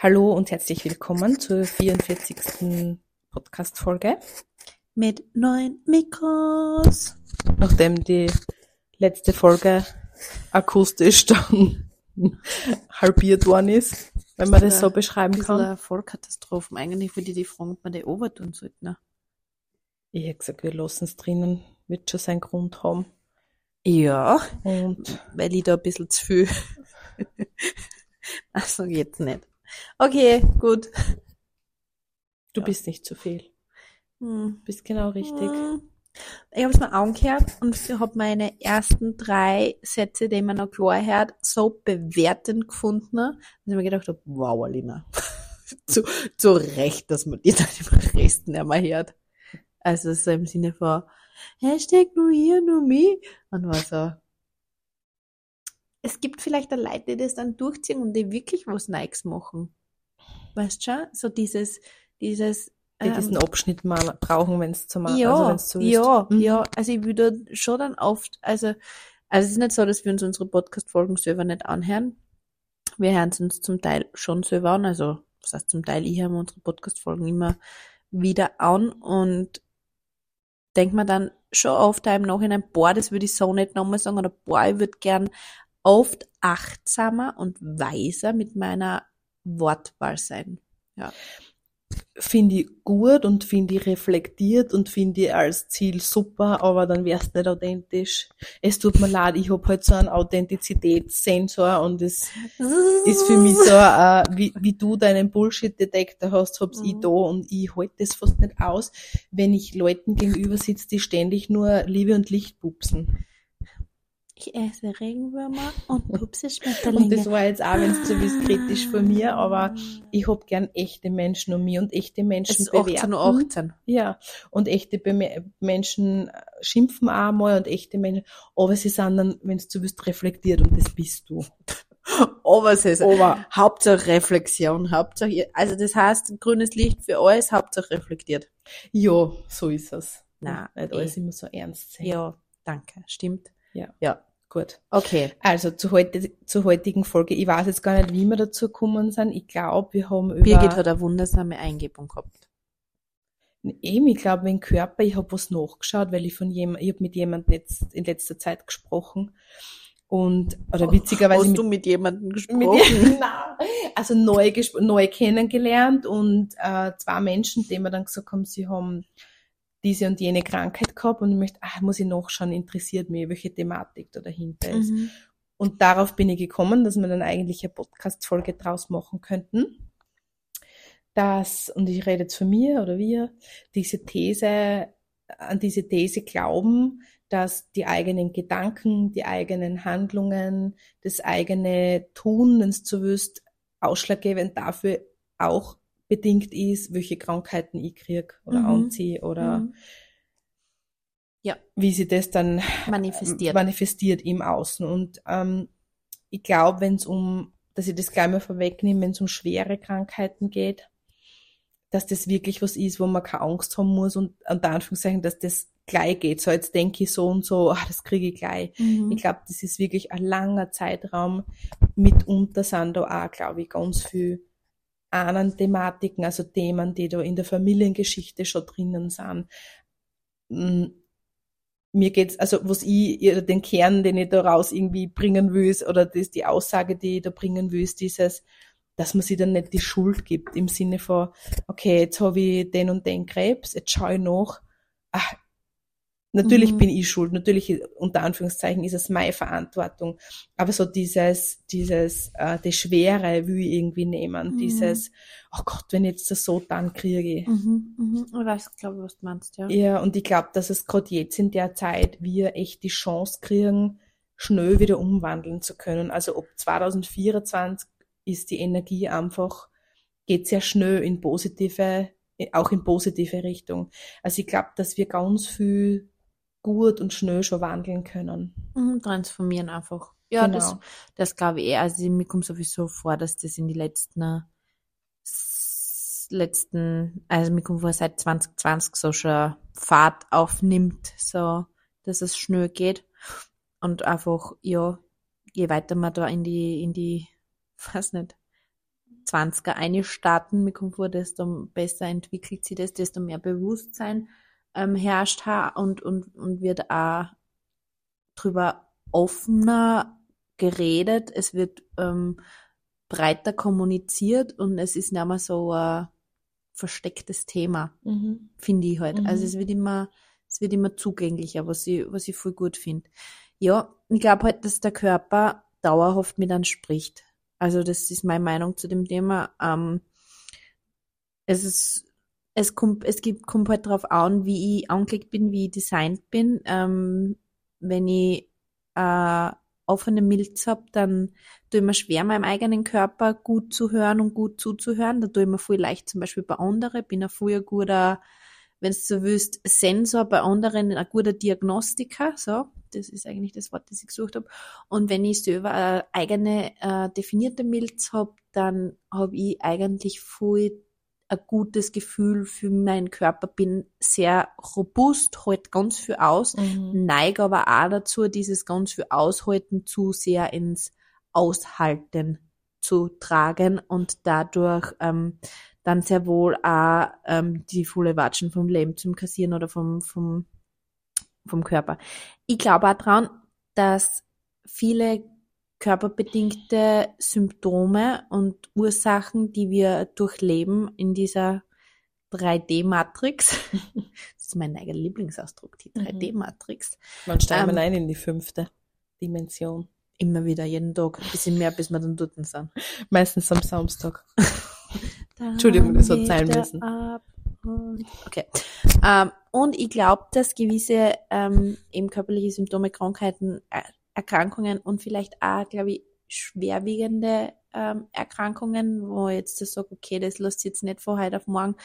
Hallo und herzlich willkommen zur 44. Podcast-Folge. Mit neuen Mikros. Nachdem die letzte Folge akustisch dann halbiert worden ist, wenn man das so beschreiben kann. Eine Vollkatastrophen. Eigentlich würde ich die fragen, ob man die over tun sollte. Ne? Ich hätte gesagt, wir lassen es drinnen. Wird schon seinen Grund haben. Ja. Und Weil ich da ein bisschen zu viel. Ach so geht's nicht. Okay, gut. du Ja. bist nicht zu viel. Hm. Bist genau richtig. Hm. Ich habe es mir angehört und habe meine ersten drei Sätze, die man noch klar hört, so bewertend gefunden, dass ich mir gedacht habe, wow, Alina. zu, zu Recht, dass man die dann im Rest nicht mehr hört. Also so im Sinne von Hashtag nur hier, nur mich. Und war so. Es gibt vielleicht auch Leute, die das dann durchziehen und die wirklich was Neues machen. Weißt du schon? So dieses, dieses, Die diesen Abschnitt mal brauchen, wenn es zum ja, also ja, Mhm. ja. Also ich würde schon dann oft, also, also es ist nicht so, dass wir uns unsere Podcast-Folgen selber nicht anhören. Wir hören es uns zum Teil schon selber an. Also, das heißt zum Teil, ich höre mir unsere Podcast-Folgen immer wieder an und denke mir dann schon oft im Nachhinein, boah, das würde ich so nicht nochmal sagen, oder boah, ich würde gern oft achtsamer und weiser mit meiner Wortwahl sein. finde ich gut und finde ich reflektiert und finde ich als Ziel super, aber dann wär's nicht authentisch. Es tut mir leid, ich hab halt so einen Authentizitätssensor und es ist für mich so, äh, wie, wie du deinen Bullshit-Detektor hast, hab's ich Mhm. da und ich halte das fast nicht aus, wenn ich Leuten gegenüber sitze, die ständig nur Liebe und Licht pupsen. Ich esse Regenwürmer und pupse Und Schmetterlinge. das war jetzt auch, wenn's so bist, kritisch von mir, aber ich hab gern echte Menschen um mich und echte Menschen es ist 18 Uhr bewerten. 18. Ja, und echte Beme Menschen schimpfen auch mal und echte Menschen, aber sie sind dann, wenn du willst, reflektiert und das bist du. Aber es ist Aber Hauptsache Reflexion, Hauptsache, also das heißt, grünes Licht für alles, Hauptsache reflektiert. ja, so ist es. Na, nicht eh. alles immer so ernst sehen. Ja, danke, stimmt. Ja. Ja, Gut. okay. Also zur, heute, zur heutigen Folge. Ich weiß jetzt gar nicht, wie wir dazu gekommen sind. Ich glaube, wir haben über Birgit hat eine wundersame Eingebung gehabt. eben, ich glaube, den Körper, ich habe was nachgeschaut, weil ich von jemand, ich habe mit jemandem jetzt in letzter Zeit gesprochen und oder witzigerweise Hast mit du mit jemandem mit gesprochen? Nein. also neu, neu kennengelernt und äh, zwei Menschen, die mir dann gesagt haben, sie haben diese und jene Krankheit gehabt und ich möchte, ah, muss ich nachschauen, interessiert mich, welche Thematik da dahinter ist. Mhm. Und darauf bin ich gekommen, dass wir dann eigentlich eine Podcast-Folge draus machen könnten. Dass, und ich rede jetzt von mir oder wir, diese These, an diese These glauben, dass die eigenen Gedanken, die eigenen Handlungen, das eigene Tun, wenn es so wüsst, ausschlaggebend dafür auch bedingt ist, welche Krankheiten ich krieg oder Mhm. anziehe oder Mhm. wie sie das dann Manifestiert. manifestiert im Außen. Und ähm, ich glaube, wenn es um, dass ich das gleich mal vorwegnehme, wenn es um schwere Krankheiten geht, dass das wirklich was ist, wo man keine Angst haben muss und unter Anführungszeichen, dass das gleich geht. So jetzt denke ich so und so, ah, das kriege ich gleich. Mhm. Ich glaube, das ist wirklich ein langer Zeitraum. Mitunter sind da auch, glaube ich, ganz viel anderen Thematiken, also Themen, die da in der Familiengeschichte schon drinnen sind. Mm, Mir geht's, also was ich, den Kern, den ich da raus irgendwie bringen will, ist, oder das, die Aussage, die ich da bringen will, ist dieses, dass man sich dann nicht die Schuld gibt, im Sinne von, okay, jetzt habe ich den und den Krebs, jetzt schaue ich nach, ach, Natürlich Mhm. bin ich schuld, natürlich unter Anführungszeichen ist es meine Verantwortung, aber so dieses, dieses, äh, die Schwere will ich irgendwie nehmen, Mhm. dieses, oh Gott, wenn ich jetzt das so dann kriege. ich. Mhm. Mhm. Ich weiß, glaube was du meinst, ja. Ja, und ich glaube, dass es gerade jetzt in der Zeit wir echt die Chance kriegen, schnell wieder umwandeln zu können. Also ob 2024 ist die Energie einfach, geht sehr schnell in positive, auch in positive Richtung. Also ich glaube, dass wir ganz viel gut und schnell schon wandeln können. Mhm. Transformieren einfach. Ja, das, Genau. das glaube ich eh. Also mir kommt sowieso vor, dass das in die letzten, letzten, also mir kommt vor, seit 2020 so schon Fahrt aufnimmt, so, dass es schnell geht. Und einfach, ja, je weiter man da in die, in die, weiß nicht, 20er einstarten. Mir kommt vor, desto besser entwickelt sich das, desto mehr Bewusstsein ähm, herrscht und, und, und wird auch drüber offener geredet. Es wird ähm, breiter kommuniziert und es ist nicht mehr so ein verstecktes Thema, Mhm. finde ich halt. Also Mhm. es wird immer, es wird immer zugänglicher, was ich, was ich voll gut finde. Ja, ich glaube halt, dass der Körper dauerhaft mit uns spricht. Also das ist meine Meinung zu dem Thema. Ähm, es ist, es kommt, es gibt, kommt halt drauf an, wie ich angelegt bin, wie ich designt bin. Ähm, wenn ich äh, offene Milz hab, dann tue ich mir schwer, meinem eigenen Körper gut zu hören und gut zuzuhören. Da tue ich mir viel leicht zum Beispiel bei anderen. Bin ein früher guter, wenn du so willst, Sensor bei anderen, ein guter Diagnostiker. So, das ist eigentlich das Wort, das ich gesucht habe. Und wenn ich selber eine eigene äh, definierte Milz hab, dann habe ich eigentlich viel ein gutes Gefühl für meinen Körper, bin sehr robust, halt ganz viel aus, Mhm. neige aber auch dazu, dieses ganz viel Aushalten zu sehr ins Aushalten zu tragen und dadurch ähm, dann sehr wohl auch ähm, die volle Watschen vom Leben zum Kassieren oder vom, vom, vom Körper. Ich glaube auch dran, dass viele körperbedingte Symptome und Ursachen, die wir durchleben in dieser 3D-Matrix, das ist mein eigener Lieblingsausdruck, die Mhm. 3D-Matrix, Man steigt Ähm, mal ein in die fünfte Dimension. immer wieder, jeden Tag, ein bisschen mehr, bis wir dann dort sind. Meistens am Samstag. Entschuldigung, das hat sein müssen. Okay. Ähm, und ich glaube, dass gewisse ähm, eben körperliche Symptome, Krankheiten, äh, Erkrankungen und vielleicht auch, glaube ich, schwerwiegende ähm, Erkrankungen, wo ich jetzt das sage, okay, das lässt sich jetzt nicht von heute auf morgen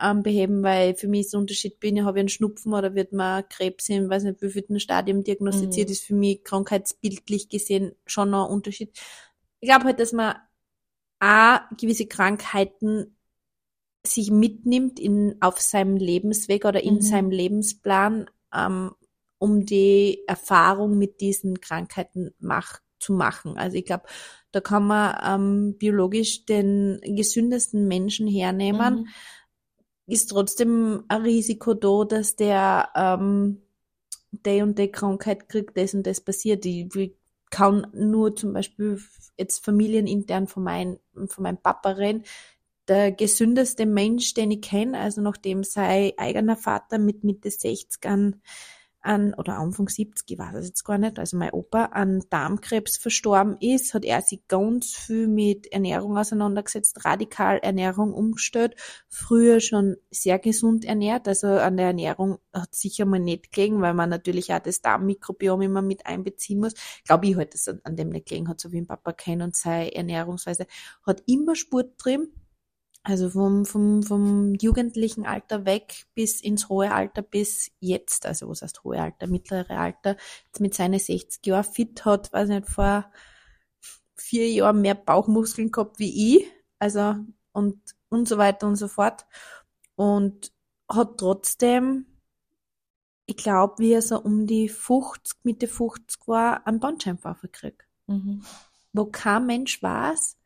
ähm, beheben, weil für mich ist der Unterschied, bin ich, habe ich einen Schnupfen oder wird mir Krebs in, weiß nicht, wie viel Stadium diagnostiziert, Mhm. ist für mich krankheitsbildlich gesehen schon noch ein Unterschied. Ich glaube halt, dass man A, gewisse Krankheiten sich mitnimmt in, auf seinem Lebensweg oder in Mhm. seinem Lebensplan, ähm, um die Erfahrung mit diesen Krankheiten mach, zu machen. Also ich glaube, da kann man ähm, biologisch den gesündesten Menschen hernehmen, Mhm. ist trotzdem ein Risiko da, dass der ähm, die und die Krankheit kriegt, das und das passiert. Ich ich kann nur zum Beispiel jetzt familienintern von, mein, von meinem Papa reden. Der gesündeste Mensch, den ich kenne, also nachdem sein eigener Vater mit Mitte 60 an, oder Anfang 70, ich weiß es jetzt gar nicht, also mein Opa an Darmkrebs verstorben ist, hat er sich ganz viel mit Ernährung auseinandergesetzt, radikal Ernährung umgestellt, früher schon sehr gesund ernährt, also an der Ernährung hat sicher mal nicht gelegen, weil man natürlich auch das Darmmikrobiom immer mit einbeziehen muss. Glaube ich halt, dass an dem nicht gelegen hat, so wie ein Papa kennt und seine Ernährungsweise hat immer Sport drin, also vom, vom, vom jugendlichen Alter weg bis ins hohe Alter bis jetzt, also was heißt hohe Alter, mittlere Alter, jetzt mit seinen 60 Jahren fit hat, weiß nicht, vor vier Jahren mehr Bauchmuskeln gehabt wie ich, also und, und so weiter und so fort. Und hat trotzdem, ich glaube, wie er so um die 50, Mitte 50 war, einen Bandscheibenvorfall gekriegt Mhm. wo kein Mensch weiß,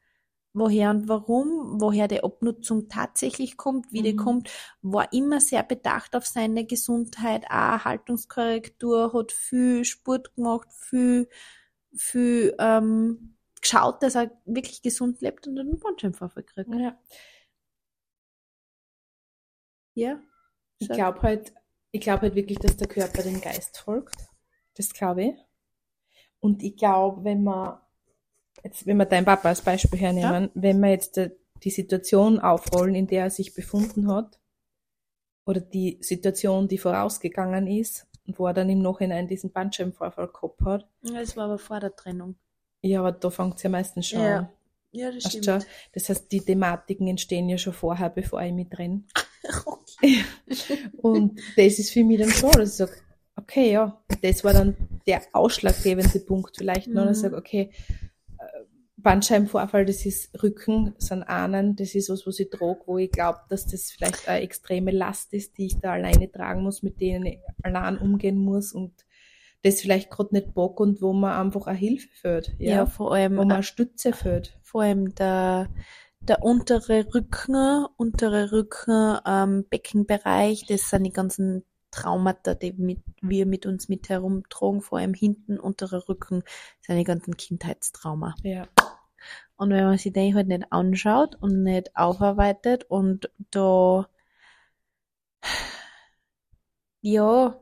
woher und warum, woher die Abnutzung tatsächlich kommt, wie die Mhm. kommt, war immer sehr bedacht auf seine Gesundheit, auch Haltungskorrektur, hat viel Sport gemacht, viel, viel ähm, geschaut, dass er wirklich gesund lebt und einen Bandscheibenvorfall kriegt. Ja. Ja? Ich glaube halt, ich glaube halt wirklich, dass der Körper dem Geist folgt. Das glaube ich. Und ich glaube, wenn man, jetzt, wenn wir deinen Papa als Beispiel hernehmen, wenn wir jetzt die, die Situation aufrollen, in der er sich befunden hat, oder die Situation, die vorausgegangen ist, und wo er dann im Nachhinein diesen Bandscheibenvorfall gehabt hat, ja, das war aber vor der Trennung. ja, aber da fängt es ja meistens schon Ja, an. Ja, das stimmt. du, das heißt, die Thematiken entstehen ja schon vorher, bevor ich mit drin. Okay. Und das ist für mich dann schon, dass ich sage, okay, ja, das war dann der ausschlaggebende Punkt vielleicht, ne, dass ich Mhm. sage, okay, äh, Bandscheibenvorfall, das ist Rücken, sind Ahnen, das ist was, was ich trage, wo ich glaube, dass das vielleicht eine extreme Last ist, die ich da alleine tragen muss, mit denen ich allein umgehen muss und das vielleicht gerade nicht bock und wo man einfach eine Hilfe fehlt, Ja, ja, vor allem, wo man eine Stütze fehlt. vor allem der, der untere Rücken, untere Rücken, ähm, Beckenbereich, das sind die ganzen Traumata, die mit, wir mit uns mit herumtragen, vor allem hinten, unterer Rücken, sind die ganzen Kindheitstrauma. Ja. Und wenn man sich den halt nicht anschaut und nicht aufarbeitet und da, ja,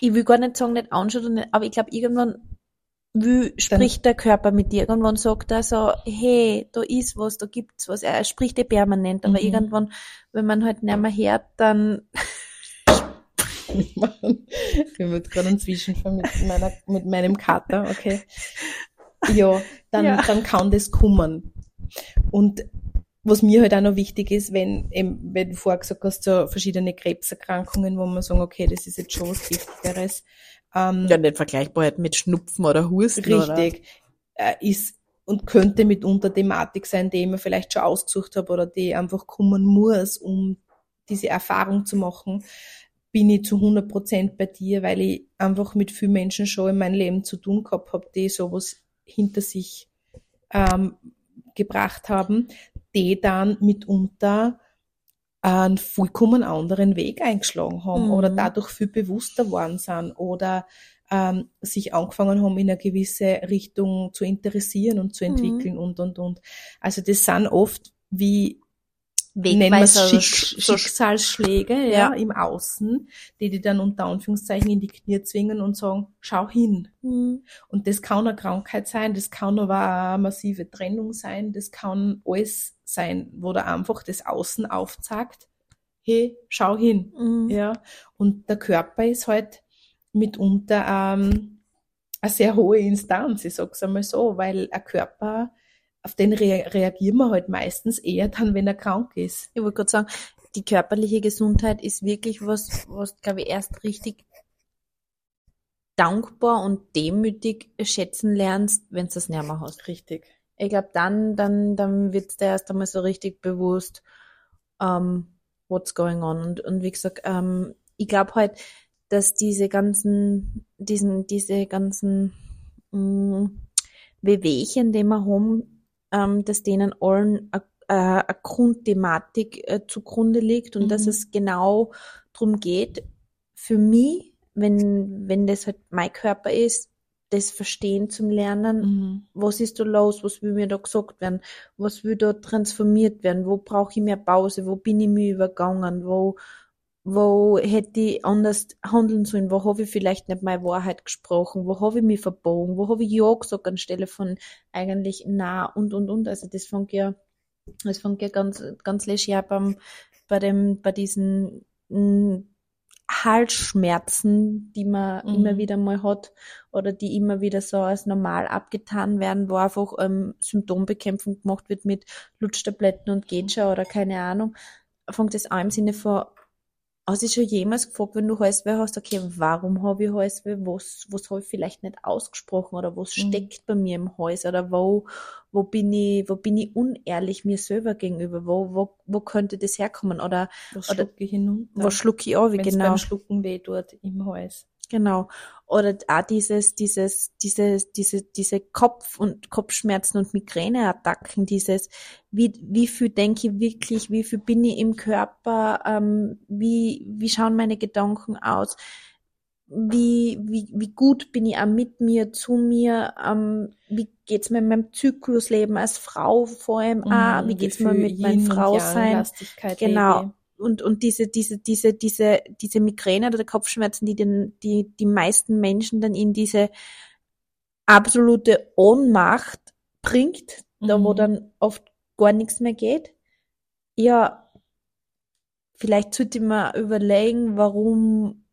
ich will gar nicht sagen, nicht anschaut, und nicht, aber ich glaube, irgendwann will, spricht der Körper mit dir. Irgendwann sagt er so, hey, da ist was, da gibt's was. Er spricht dir permanent, aber Mhm. irgendwann, wenn man halt nicht mehr hört, dann, Ich habe jetzt gerade einen Zwischenfall mit, meiner, mit meinem Kater, okay. Ja, dann, Ja. dann kann das kommen. Und was mir halt auch noch wichtig ist, wenn, eben, wenn du vorher gesagt hast, so verschiedene Krebserkrankungen, wo man sagen, okay, das ist jetzt schon was Giftigeres, ähm, ja, nicht vergleichbar halt mit Schnupfen oder Husten, oder? richtig, äh, ist und könnte mitunter Thematik sein, die ich mir vielleicht schon ausgesucht habe oder die einfach kommen muss, um diese Erfahrung zu machen, bin ich zu 100 Prozent bei dir, weil ich einfach mit vielen Menschen schon in meinem Leben zu tun gehabt habe, die sowas hinter sich ähm, gebracht haben, die dann mitunter einen vollkommen anderen Weg eingeschlagen haben Mhm. oder dadurch viel bewusster worden sind oder ähm, sich angefangen haben, in eine gewisse Richtung zu interessieren und zu Mhm. entwickeln und, und, und. Also das sind oft wie Wegweiser, Schick, so- Schicksalsschläge ja. Ja. im Außen, die die dann unter Anführungszeichen in die Knie zwingen und sagen, schau hin. Mhm. Und das kann eine Krankheit sein, das kann aber eine massive Trennung sein, das kann alles sein, wo da einfach das Außen aufzeigt, hey, schau hin. Mhm. Ja. Und der Körper ist halt mitunter ähm, eine sehr hohe Instanz, ich sag's einmal so, weil ein Körper, auf den rea reagieren wir halt meistens eher dann, wenn er krank ist. Ich wollte gerade sagen, die körperliche Gesundheit ist wirklich was, was glaube ich erst richtig dankbar und demütig schätzen lernst, wenn du das nicht mehr hast. Richtig. Ich glaube, dann, dann, dann wird's dir erst einmal so richtig bewusst, ähm, what's going on. Und, und wie gesagt, ähm, ich glaube halt, dass diese ganzen, diesen, diese ganzen mh, Wehwehchen, die wir haben, dass denen allen a- a- eine Grundthematik äh, zugrunde liegt und dass Mhm. es genau drum geht, für mich, wenn, wenn das halt mein Körper ist, das Verstehen zum Lernen, Mhm. was ist da los, was will mir da gesagt werden, was will da transformiert werden, wo brauche ich mehr Pause, wo bin ich mir übergangen, wo, wo hätte ich anders handeln sollen, wo habe ich vielleicht nicht meine Wahrheit gesprochen, wo habe ich mich verbogen, wo habe ich Ja gesagt anstelle von eigentlich na und und und. Also das fängt ja, das fängt ja ganz, ganz leger beim, bei dem, bei diesen mh, Halsschmerzen, die man Mhm. immer wieder mal hat oder die immer wieder so als normal abgetan werden, wo einfach ähm, Symptombekämpfung gemacht wird mit Lutschtabletten und geht schon oder keine Ahnung, fängt das an im Sinne von, hast du schon jemals gefragt, wenn du Halsweh hast, okay, warum habe ich Halsweh, was, was habe ich vielleicht nicht ausgesprochen oder was Mhm. steckt bei mir im Hals oder wo, wo bin ich, wo bin ich unehrlich mir selber gegenüber, wo, wo, wo könnte das herkommen oder Was Oder- schlucke ich hinunter? was schluck ich an, wie es genau. beim Schlucken weh tut im Hals. Genau. Oder auch dieses, dieses, diese, diese, diese Kopf- und Kopfschmerzen und Migräneattacken, dieses, wie, wie viel denke ich wirklich, wie viel bin ich im Körper, ähm, wie, wie schauen meine Gedanken aus, wie, wie, wie gut bin ich auch mit mir, zu mir, ähm, wie geht's mir in meinem Zyklusleben als Frau vor allem auch, Mhm, wie geht's mir mit meinem Frausein, Genau. lebe und, und diese, diese, diese, diese, diese Migräne oder Kopfschmerzen, die den, die, die meisten Menschen dann in diese absolute Ohnmacht bringt, da wo Mhm. dann oft gar nichts mehr geht. Ja, vielleicht sollte ich mir überlegen, warum,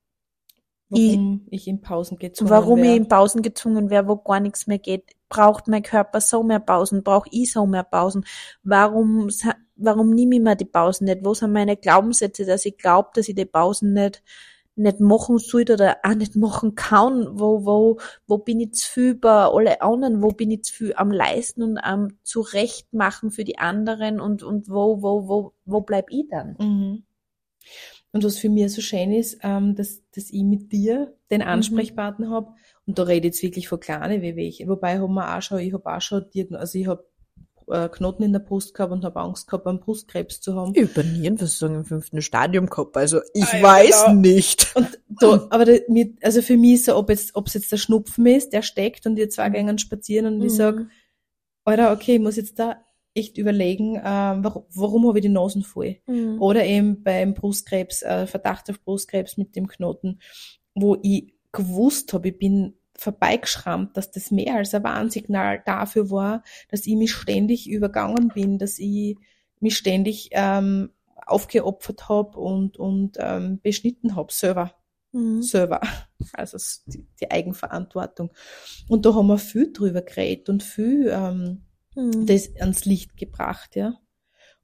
ich. Warum ich, in Pausen gezwungen warum ich wär. in Pausen gezwungen wäre, wo gar nichts mehr geht. Braucht mein Körper so mehr Pausen? Brauche ich so mehr Pausen? Warum, warum nehme ich mir die Pausen nicht? Wo sind meine Glaubenssätze, dass ich glaube, dass ich die Pausen nicht, nicht machen sollte oder auch nicht machen kann? Wo, wo, wo bin ich zu viel bei alle anderen? Wo bin ich zu viel am Leisten und am Zurechtmachen für die anderen? Und, und wo, wo, wo, wo bleib ich dann? Mhm. Und was für mich so schön ist, ähm, dass, dass ich mit dir den Ansprechpartner hab und da rede ich jetzt wirklich von kleinen Wehwehchen. Wobei haben wir auch schon, ich habe auch schon Diagn also ich habe äh, Knoten in der Brust gehabt und habe Angst gehabt, einen Brustkrebs zu haben. Über Nierenversagen im fünften Stadium gehabt, also ich Ah, ja, weiß genau. nicht. Und da, aber da, mit, also für mich so, ob jetzt, ob es jetzt der Schnupfen ist, der steckt und ihr zwei gehen spazieren und ich sag, Alter, okay, ich muss jetzt da echt überlegen, ähm, warum, warum habe ich die Nasen voll? Mhm. Oder eben beim Brustkrebs, äh, Verdacht auf Brustkrebs mit dem Knoten, wo ich gewusst habe, ich bin vorbeigeschrammt, dass das mehr als ein Warnsignal dafür war, dass ich mich ständig übergangen bin, dass ich mich ständig ähm, aufgeopfert habe und, und ähm, beschnitten habe, selber Mhm. selber. Also die, die Eigenverantwortung. Und da haben wir viel drüber geredet und viel ähm, Mhm. das ans Licht gebracht, ja.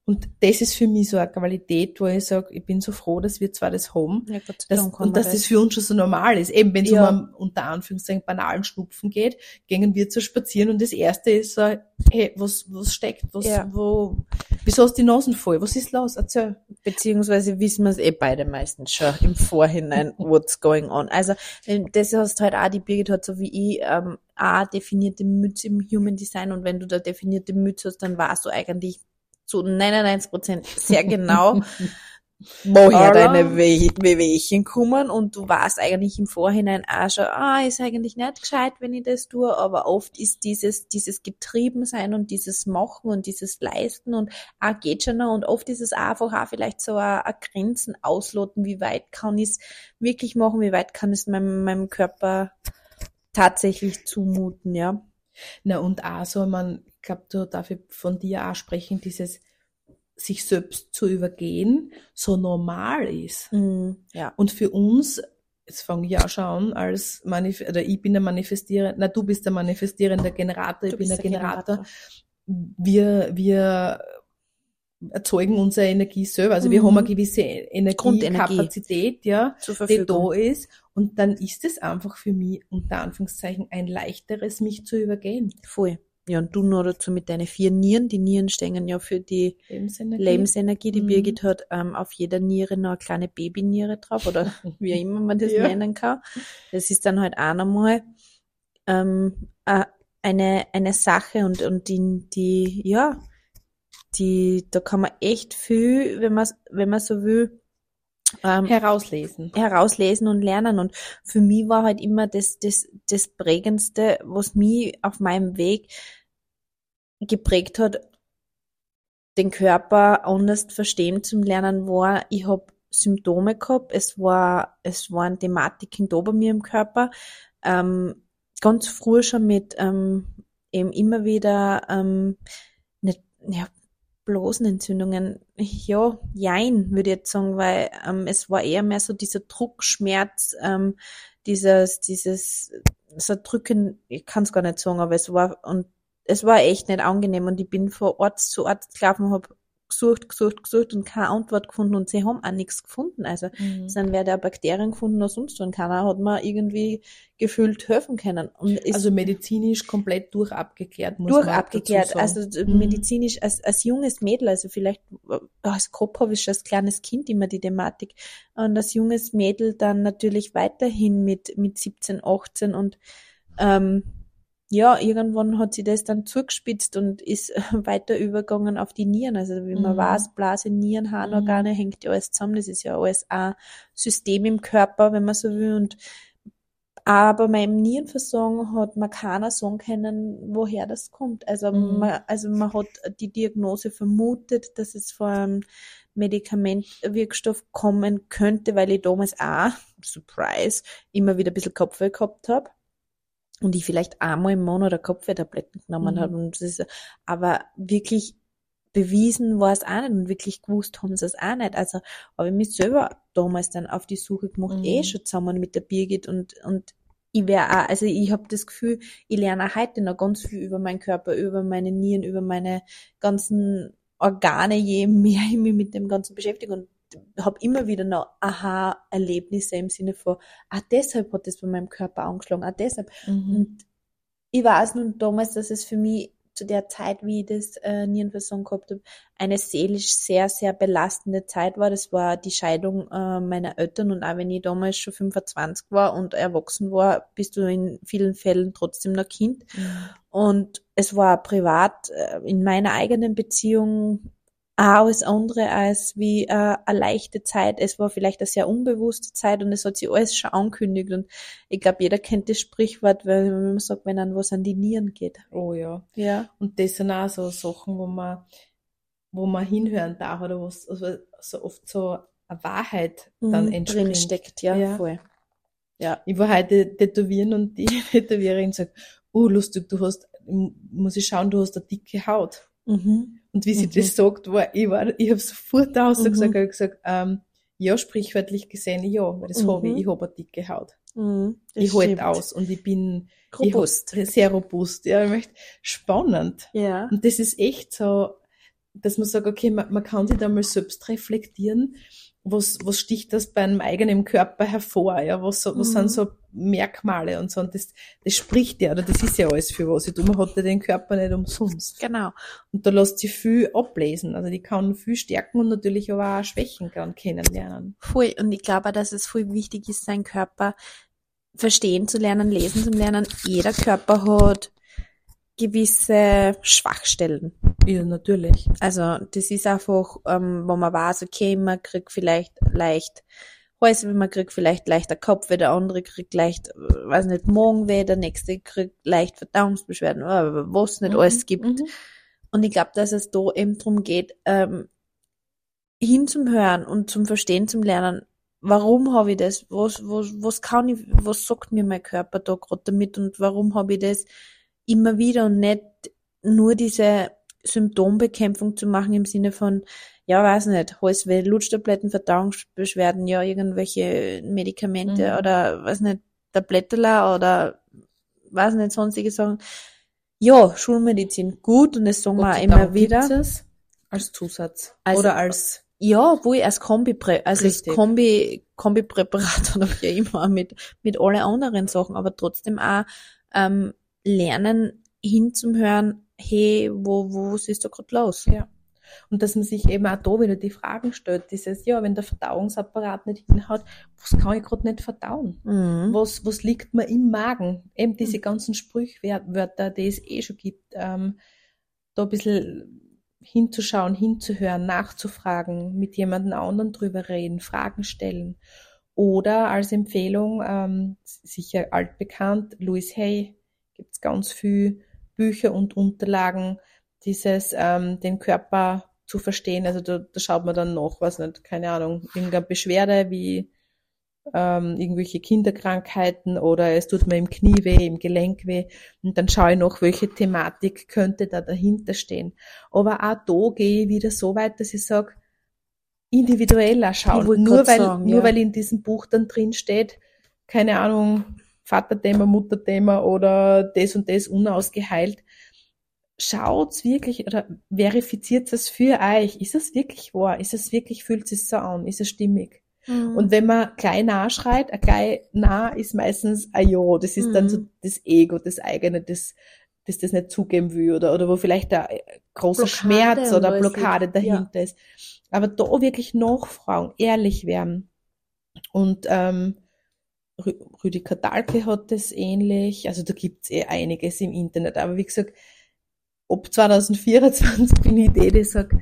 Und das ist für mich so eine Qualität, wo ich sage, ich bin so froh, dass wir zwar das haben, Ja, Gott sei dass, und dass das für uns schon so normal ist. Eben, wenn es Ja. um einen unter Anführungszeichen banalen Schnupfen geht, gehen wir zu spazieren und das erste ist so, hey, was, was steckt, was, Ja. wo, wieso hast du die Nasen voll? Was ist los? Erzähl. Beziehungsweise wissen wir es eh beide meistens schon im Vorhinein, what's going on. Also ähm, das hast halt auch, die Birgit hat so wie ich, ähm, auch definierte Mütze im Human Design und wenn du da definierte Mütze hast, dann weißt du eigentlich zu 99 Prozent sehr genau, woher deine We Wehwehchen kommen. Und du weißt eigentlich im Vorhinein auch schon, ah, ist eigentlich nicht gescheit, wenn ich das tue, aber oft ist dieses, dieses Getriebensein und dieses Machen und dieses Leisten und auch geht schon noch. Und oft ist es einfach auch vielleicht so ein, Grenzen ausloten, wie weit kann ich es wirklich machen, wie weit kann es meinem, meinem Körper tatsächlich zumuten, ja. Na, und auch so, man, ich glaube, da darf ich von dir auch sprechen, dieses sich selbst zu übergehen, so normal ist. Mhm, ja. Und für uns, jetzt fange ich auch schon an, als Manif oder ich bin der manifestierende, na, du bist der manifestierende Generator, ich Du bin bist der Generator. Wir, wir erzeugen unsere Energie selber. Also wir Mhm. haben eine gewisse. Energiekapazität, ja, die da ist. Und dann ist es einfach für mich, unter Anführungszeichen, ein leichteres, mich zu übergehen. Voll. Ja, und du noch dazu mit deinen vier Nieren. Die Nieren stehen ja für die Lebensenergie. Lebensenergie. Die Mhm. Birgit hat ähm, auf jeder Niere noch eine kleine Babyniere drauf oder wie immer man das Ja. nennen kann. Das ist dann halt auch nochmal ähm, äh, eine, eine Sache und, und die, die, ja, die, da kann man echt viel, wenn man, wenn man so will, ähm, herauslesen. herauslesen und lernen. Und für mich war halt immer das, das, das Prägendste, was mich auf meinem Weg geprägt hat, den Körper anders verstehen zu lernen, war, ich habe Symptome gehabt, es war, es waren Thematiken da bei mir im Körper, ähm, ganz früh schon mit ähm, eben immer wieder ähm, nicht, ja, Blasenentzündungen, ja, jein, würde ich jetzt sagen, weil ähm, es war eher mehr so dieser Druckschmerz, ähm, dieses, dieses, so drücken, ich kann es gar nicht sagen, aber es war, und es war echt nicht angenehm und ich bin von Ort zu Ort gelaufen und habe gesucht, gesucht, gesucht und keine Antwort gefunden und sie haben auch nichts gefunden. Also Mhm. sind weder Bakterien gefunden noch sonst und keiner hat mir irgendwie gefühlt helfen können. Also medizinisch komplett durchabgeklärt, muss durch man abgeklärt. Also Mhm. medizinisch als, als junges Mädel, also vielleicht als Kopf habe ich schon als kleines Kind immer die Thematik. Und als junges Mädel dann natürlich weiterhin mit, mit 17, 18 und ähm, ja, irgendwann hat sie das dann zugespitzt und ist weiter übergegangen auf die Nieren. Also wie man Mhm. weiß, Blase, Nieren, Harnorgane, hängt ja alles zusammen. Das ist ja alles ein System im Körper, wenn man so will. Und aber beim Nierenversagen hat man keiner sagen können, woher das kommt. Also, Mhm. man, also man hat die Diagnose vermutet, dass es von einem Medikamentwirkstoff kommen könnte, weil ich damals auch, Surprise, immer wieder ein bisschen Kopfweh gehabt habe. Und ich vielleicht einmal im Monat eine Kopfwehtabletten genommen Mhm. habe. Und das ist, aber wirklich bewiesen war es auch nicht und wirklich gewusst haben sie es auch nicht. Also habe ich mich selber damals dann auf die Suche gemacht, Mhm. eh schon zusammen mit der Birgit und, und ich wäre auch, also ich habe das Gefühl, ich lerne auch heute noch ganz viel über meinen Körper, über meine Nieren, über meine ganzen Organe, je mehr ich mich mit dem Ganzen beschäftige und habe immer wieder noch Aha-Erlebnisse im Sinne von, ah, deshalb hat das bei meinem Körper angeschlagen, ah, deshalb. Mhm. Und ich weiß nun damals, dass es für mich zu der Zeit, wie ich das äh, Nierenversagen gehabt habe, eine seelisch sehr, sehr belastende Zeit war. Das war die Scheidung äh, meiner Eltern und auch wenn ich damals schon 25 war und erwachsen war, bist du in vielen Fällen trotzdem noch Kind. Mhm. Und es war privat äh, in meiner eigenen Beziehung auch alles andere als wie äh, eine leichte Zeit. Es war vielleicht eine sehr unbewusste Zeit und es hat sich alles schon angekündigt. Und ich glaube, jeder kennt das Sprichwort, weil man sagt, wenn dann was an die Nieren geht. Oh ja. Ja. Und das sind auch so Sachen, wo man, wo man hinhören darf oder was also so oft so eine Wahrheit dann mhm, entspringt. Drin steckt, ja, ja, voll. Ja. Ich war heute tätowieren und die Tätowiererin sagt, oh lustig, du hast, muss ich schauen, du hast eine dicke Haut. Mhm. Und wie sie mhm. das sagt, war, ich war, ich habe sofort da mhm. gesagt, ich gesagt, ähm, ja, sprichwörtlich gesehen, ja, weil das mhm. habe ich, ich habe eine dicke Haut. Mhm, ich halte aus und ich bin robust. Ich sehr robust. Ja, ich möchte spannend. Ja. Und das ist echt so, dass man sagt, okay, man, man kann sich da mal selbst reflektieren was, was sticht das bei einem eigenen Körper hervor? Ja, was, was mhm. sind so Merkmale und so? Und das, das spricht ja, oder das ist ja alles für was. Ich tue, man hat ja den Körper nicht umsonst. Genau. Und da lässt sich viel ablesen. Also die kann viel stärken und natürlich aber auch Schwächen kann kennenlernen. Voll. Und ich glaube, dass es voll wichtig ist, seinen Körper verstehen zu lernen, lesen zu lernen. Jeder Körper hat gewisse Schwachstellen. Ja, natürlich. Also das ist einfach, ähm, wo man weiß, okay, man kriegt vielleicht leicht Halsweh, man kriegt vielleicht leichter Kopfweh, der andere kriegt leicht, äh, weiß nicht, Magenweh, der nächste kriegt leicht Verdauungsbeschwerden, was nicht mhm. alles gibt. Mhm. Und ich glaube, dass es da eben drum geht, ähm, hin zum Hören und zum Verstehen, zum Lernen, warum habe ich das, was, was, was kann ich, was sagt mir mein Körper da gerade damit und warum habe ich das immer wieder und nicht nur diese Symptombekämpfung zu machen im Sinne von, ja, weiß nicht, Halsweh, Lutschtabletten, Verdauungsbeschwerden, ja, irgendwelche Medikamente mhm. oder, weiß nicht, Tablettela oder, weiß nicht, sonstige Sachen. Ja, Schulmedizin gut und das sagen wir auch immer wieder. Es als Zusatz also, oder als ja, wo ich als Kombi, also Richtig. als Kombi, Kombi-Präparat oder wie immer mit, mit alle anderen Sachen, aber trotzdem auch, ähm, lernen hinzuhören, hey, wo, wo, was ist da gerade los? Ja. Und dass man sich eben auch da wieder die Fragen stellt, dieses, ja, wenn der Verdauungsapparat nicht hinhaut, was kann ich gerade nicht verdauen? Mhm. Was, was liegt mir im Magen? Eben diese ganzen Sprüchwörter, die es eh schon gibt, ähm, da ein bisschen hinzuschauen, hinzuhören, nachzufragen, mit jemandem anderen drüber reden, Fragen stellen. Oder als Empfehlung, ähm, sicher altbekannt, Louis Hay, gibt es ganz viel Bücher und Unterlagen, dieses ähm, den Körper zu verstehen. Also da, da schaut man dann noch, was nicht, keine Ahnung, irgendeine Beschwerde wie ähm, irgendwelche Kinderkrankheiten oder es tut mir im Knie weh, im Gelenk weh und dann schaue ich noch, welche Thematik könnte da dahinter stehen. Aber auch da gehe ich wieder so weit, dass ich sage, individueller schauen. Nur weil, sagen, nur ja. weil in diesem Buch dann drin steht, keine Ahnung, Vaterthema, Mutterthema oder das und das unausgeheilt. Schaut's wirklich oder verifiziert es für euch. Ist es wirklich wahr? Ist es wirklich, fühlt es so an? Ist es stimmig? Mhm. Und wenn man klein nachschreit, ein klein nah ist meistens ein Ja. Das ist mhm. dann so das Ego, das eigene, das, das das nicht zugeben will oder, oder wo vielleicht ein großer Blockade Schmerz oder Blockade dahinter ja. ist. Aber da wirklich nachfragen, ehrlich werden. Und ähm, Rüdiger Dahlke hat das ähnlich. Also da gibt's eh einiges im Internet. Aber wie gesagt, ob 2024 bin ich die, die sagt,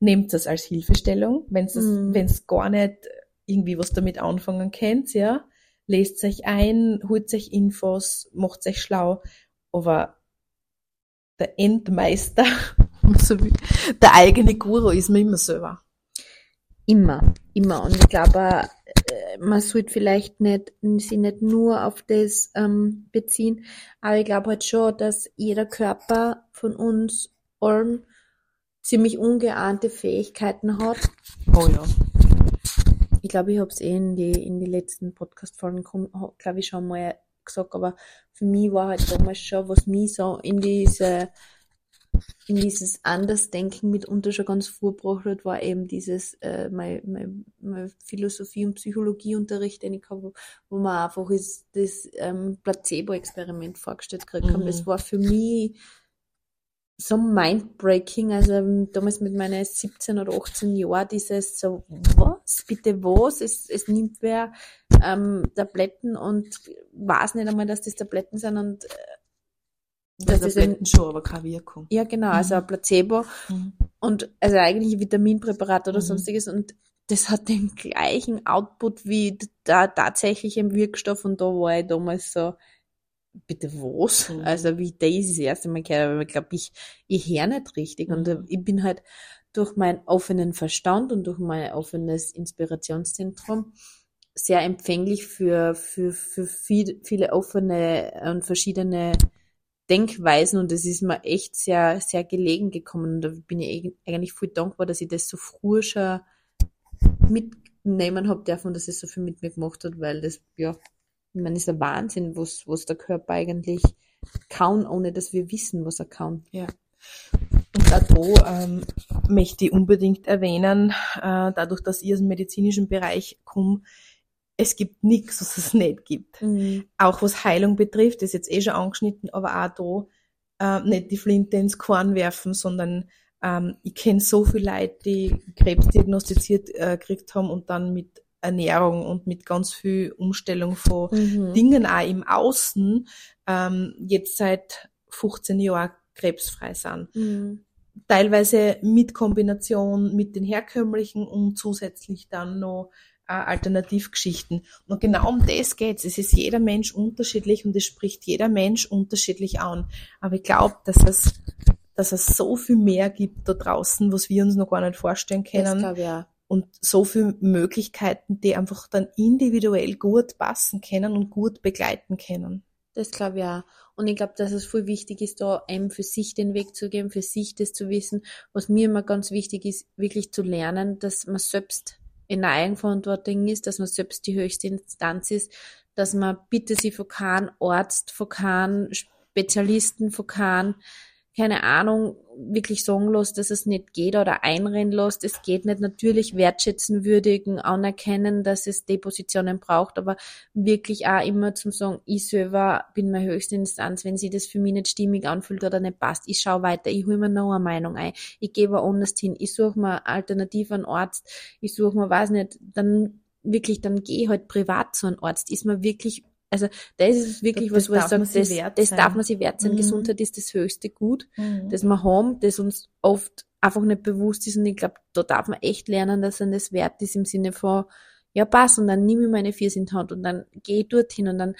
nehmt das als Hilfestellung, wenn es mm. wenn's gar nicht irgendwie was damit anfangen könnt, ja, lest euch ein, holt euch Infos, macht euch schlau, aber der Endmeister, der eigene Guru ist mir immer selber. Immer, immer. Und ich glaube, man sollte vielleicht nicht, sich nicht nur auf das ähm, beziehen, aber ich glaube halt schon, dass jeder Körper von uns allen ziemlich ungeahnte Fähigkeiten hat. Oh ja. Ich glaube, ich habe es eh in die, in die letzten Podcast-Folgen, glaube ich, schon mal gesagt, aber für mich war halt damals schon, was mich so in diese in dieses Andersdenken mitunter schon ganz vorgebracht hat, war eben dieses äh, mein, mein, mein Philosophie- und Psychologieunterricht, den ich habe, wo man einfach ist, das ähm, Placebo-Experiment vorgestellt gekriegt mhm. haben. Das war für mich so mindbreaking, also ähm, damals mit meinen 17 oder 18 Jahren dieses so, was, bitte was, es, es nimmt wer ähm, Tabletten und weiß nicht einmal, dass das Tabletten sind und äh, das ist Tabletten schon, aber keine Wirkung. Ja, genau, also ein Placebo mhm. und also eigentlich ein Vitaminpräparat oder mhm. sonstiges und das hat den gleichen Output wie der tatsächliche Wirkstoff und da war ich damals so, bitte was? Mhm. Also wie Daisy das erste Mal gehört, aber ich glaube, ich, ich höre nicht richtig. Mhm. Und ich bin halt durch meinen offenen Verstand und durch mein offenes Inspirationszentrum sehr empfänglich für, für, für viel, viele offene und verschiedene Denkweisen und es ist mir echt sehr, sehr gelegen gekommen und da bin ich eigentlich voll dankbar, dass ich das so früh schon mitnehmen habe und dass es so viel mit mir gemacht hat, weil das, ja, ich meine, ist ein Wahnsinn, was, was der Körper eigentlich kaum, ohne dass wir wissen, was er kann. Ja. Und auch da ähm, möchte ich unbedingt erwähnen, äh, dadurch, dass ich aus dem medizinischen Bereich komme, es gibt nichts, was es nicht gibt. Mhm. Auch was Heilung betrifft, ist jetzt eh schon angeschnitten, aber auch da äh, nicht die Flinte ins Korn werfen, sondern ähm, ich kenne so viele Leute, die Krebs diagnostiziert äh, gekriegt haben und dann mit Ernährung und mit ganz viel Umstellung von mhm. Dingen auch im Außen ähm, jetzt seit 15 Jahren krebsfrei sind. Mhm. Teilweise mit Kombination mit den herkömmlichen und zusätzlich dann noch Alternativgeschichten. Und genau um das geht's. Es ist jeder Mensch unterschiedlich und es spricht jeder Mensch unterschiedlich an. Aber ich glaube, dass es, dass es so viel mehr gibt da draußen, was wir uns noch gar nicht vorstellen können. Das ich auch und so viele Möglichkeiten, die einfach dann individuell gut passen können und gut begleiten können. Das glaube ich auch. Und ich glaube, dass es voll wichtig ist, da eben für sich den Weg zu geben, für sich das zu wissen. Was mir immer ganz wichtig ist, wirklich zu lernen, dass man selbst in der Eigenverantwortung ist, dass man selbst die höchste Instanz ist, dass man bitte sich von keinem Arzt, von keinem Spezialisten, von keinem keine Ahnung, wirklich sagen lässt, dass es nicht geht oder einrennen lässt. Es geht nicht natürlich wertschätzen, würdigen, anerkennen, dass es Depositionen braucht, aber wirklich auch immer zum sagen, ich selber bin meine höchste Instanz, wenn sie das für mich nicht stimmig anfühlt oder nicht passt. Ich schaue weiter, ich hole mir noch eine Meinung ein, ich gebe anders hin, ich suche mir alternativ einen Arzt, ich suche mir, weiß nicht, dann wirklich, dann gehe ich halt privat zu einem Arzt. Ist mir wirklich also das ist wirklich das, was, wo ich sage, das, das darf man sich wert sein. Mhm. Gesundheit ist das höchste Gut, mhm. das wir haben, das uns oft einfach nicht bewusst ist. Und ich glaube, da darf man echt lernen, dass man das wert ist im Sinne von, ja passt, und dann nehme ich meine Vier in die Hand und dann gehe ich dorthin und dann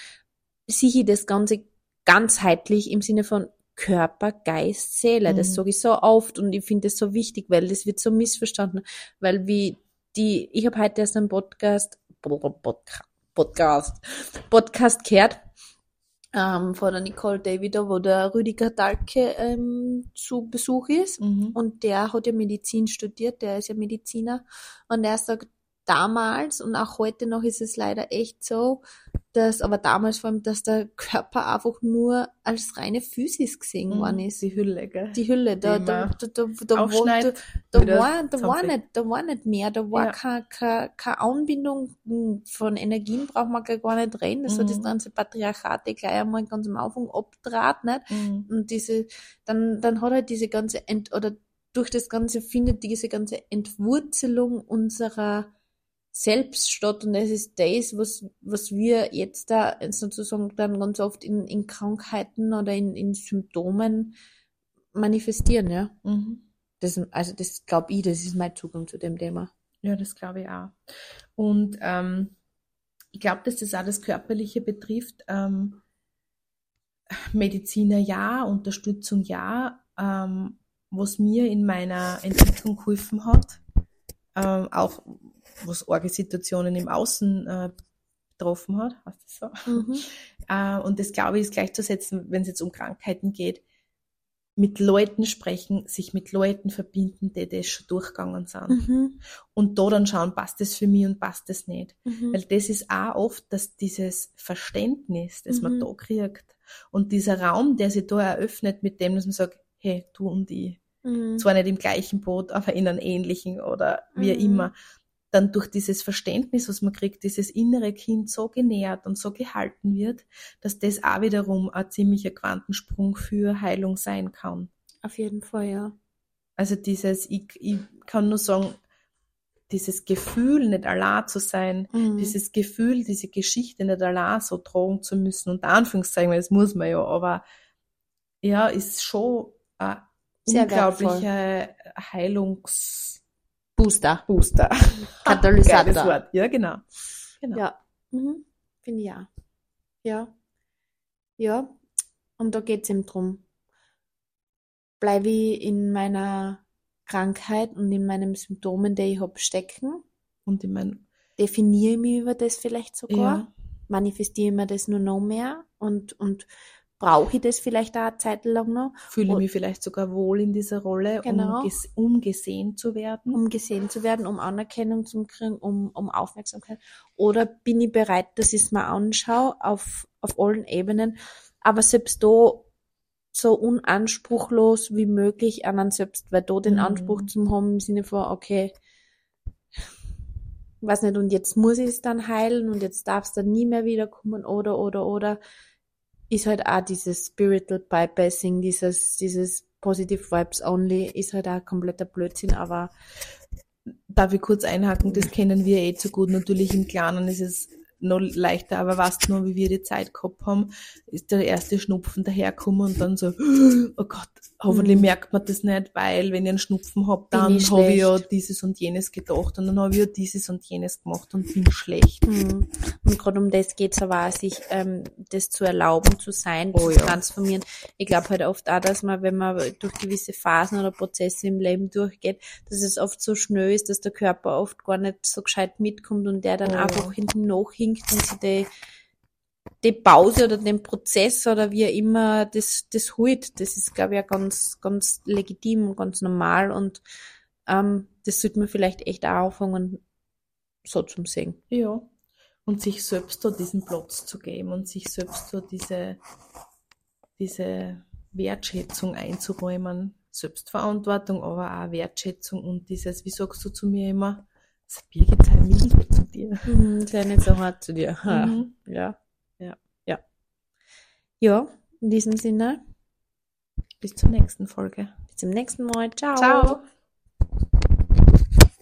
sehe ich das Ganze ganzheitlich im Sinne von Körper, Geist, Seele. Mhm. Das sage ich so oft und ich finde das so wichtig, weil das wird so missverstanden. Weil wie die, ich habe heute erst einen Podcast, Podcast Podcast, Podcast gehört ähm, von der Nicole Davido, wo der Rüdiger Dahlke ähm, zu Besuch ist. Mhm. Und der hat ja Medizin studiert, der ist ja Mediziner. Und er sagt, damals und auch heute noch ist es leider echt so, dass, aber damals vor allem, dass der Körper einfach nur als reine Physis gesehen mhm, worden ist. Die Hülle, gell? Die Hülle, da, da, da, da, da, war, da, da, war, da, war nicht, da war nicht mehr, da war ja. keine, keine, keine Anbindung von Energien, braucht man gar nicht reden. Das mhm. hat das ganze Patriarchat eh gleich einmal ganz am Anfang abtrat, nicht? Mhm. Und diese, dann, dann hat halt diese ganze, Ent, oder durch das Ganze findet diese ganze Entwurzelung unserer selbst statt und es ist das, was, was wir jetzt da sozusagen dann ganz oft in, in Krankheiten oder in, in Symptomen manifestieren, ja. Mhm. Das, also das glaube ich, das ist mein Zugang zu dem Thema. Ja, das glaube ich auch. Und ähm, ich glaube, dass das auch das Körperliche betrifft. Ähm, Mediziner ja, Unterstützung ja. Ähm, was mir in meiner Entwicklung geholfen hat, ähm, auch was arge Situationen im Außen äh, betroffen hat, heißt das so. Mhm. Äh, und das glaube ich ist gleichzusetzen, wenn es jetzt um Krankheiten geht, mit Leuten sprechen, sich mit Leuten verbinden, die das schon durchgegangen sind. Mhm. Und da dann schauen, passt das für mich und passt das nicht. Mhm. Weil das ist auch oft, dass dieses Verständnis, das man mhm. da kriegt und dieser Raum, der sich da eröffnet, mit dem, dass man sagt, hey, du und ich, mhm. zwar nicht im gleichen Boot, aber in einem ähnlichen oder wie mhm. immer dann durch dieses Verständnis, was man kriegt, dieses innere Kind so genährt und so gehalten wird, dass das auch wiederum ein ziemlicher Quantensprung für Heilung sein kann. Auf jeden Fall, ja. Also dieses, ich, ich kann nur sagen, dieses Gefühl, nicht allein zu sein, Mhm. dieses Gefühl, diese Geschichte nicht allein so tragen zu müssen, unter Anführungszeichen, weil das muss man ja, aber ja, ist schon ein Sehr unglaubliche Heilungsbooster. Booster. Katalysator. Geiles Wort. Ja, genau. genau. Ja. Mhm. Finde ich auch. Ja. Ja. Und da geht's eben drum. Bleibe ich in meiner Krankheit und in meinen Symptomen, die ich hab, stecken? Und ich meine, Definiere ich mich über das vielleicht sogar? ja, Manifestiere ich mir das nur noch mehr? Und, und brauche ich das vielleicht auch eine Zeit lang noch, fühle Und- mich vielleicht sogar wohl in dieser Rolle, Genau. um, um gesehen zu werden. um gesehen zu werden, um Anerkennung zu kriegen, um, um Aufmerksamkeit? Oder bin ich bereit, dass ich es mir anschaue auf, auf allen Ebenen, aber selbst da so unanspruchlos wie möglich an einen selbst, weil da den Mhm. Anspruch zu haben im Sinne von, okay, weiß nicht, und jetzt muss ich es dann heilen und jetzt darf es dann nie mehr wiederkommen oder, oder, oder, ist halt auch dieses Spiritual Bypassing, dieses, dieses Positive Vibes Only, ist halt auch kompletter Blödsinn, aber Darf ich kurz einhaken, das kennen wir eh zu gut. Natürlich im Kleinen ist es noch leichter, aber weißt du noch, wie wir die Zeit gehabt haben, ist der erste Schnupfen dahergekommen und dann so, oh Gott, hoffentlich Mhm. merkt man das nicht, weil wenn ich einen Schnupfen hab, dann habe ich ja dieses und jenes gedacht und dann habe ich ja dieses und jenes gemacht und bin schlecht. Mhm. Und gerade um das geht's aber auch, sich ähm, das zu erlauben, zu sein, Oh zu ja. transformieren. Ich glaube halt oft auch, dass man, wenn man durch gewisse Phasen oder Prozesse im Leben durchgeht, dass es oft so schnell ist, dass der Körper oft gar nicht so gescheit mitkommt und der dann Oh ja. einfach hinten nachhinkt und sich die, die Pause oder den Prozess oder wie immer das, das holt. Das ist, glaube ich, auch ganz, ganz legitim und ganz normal und ähm, das sollte man vielleicht echt auch anfangen, so zum sehen. Ja. Und sich selbst da diesen Platz zu geben und sich selbst da diese, diese Wertschätzung einzuräumen. Selbstverantwortung, aber auch Wertschätzung und dieses, wie sagst du zu mir immer, Birgit sei milde zu dir. Mhm, sei nicht so hart zu dir. Mhm. Ja. Ja. Ja. Ja, in diesem Sinne, Bis zur nächsten Folge. bis zum nächsten Mal. Ciao. Ciao.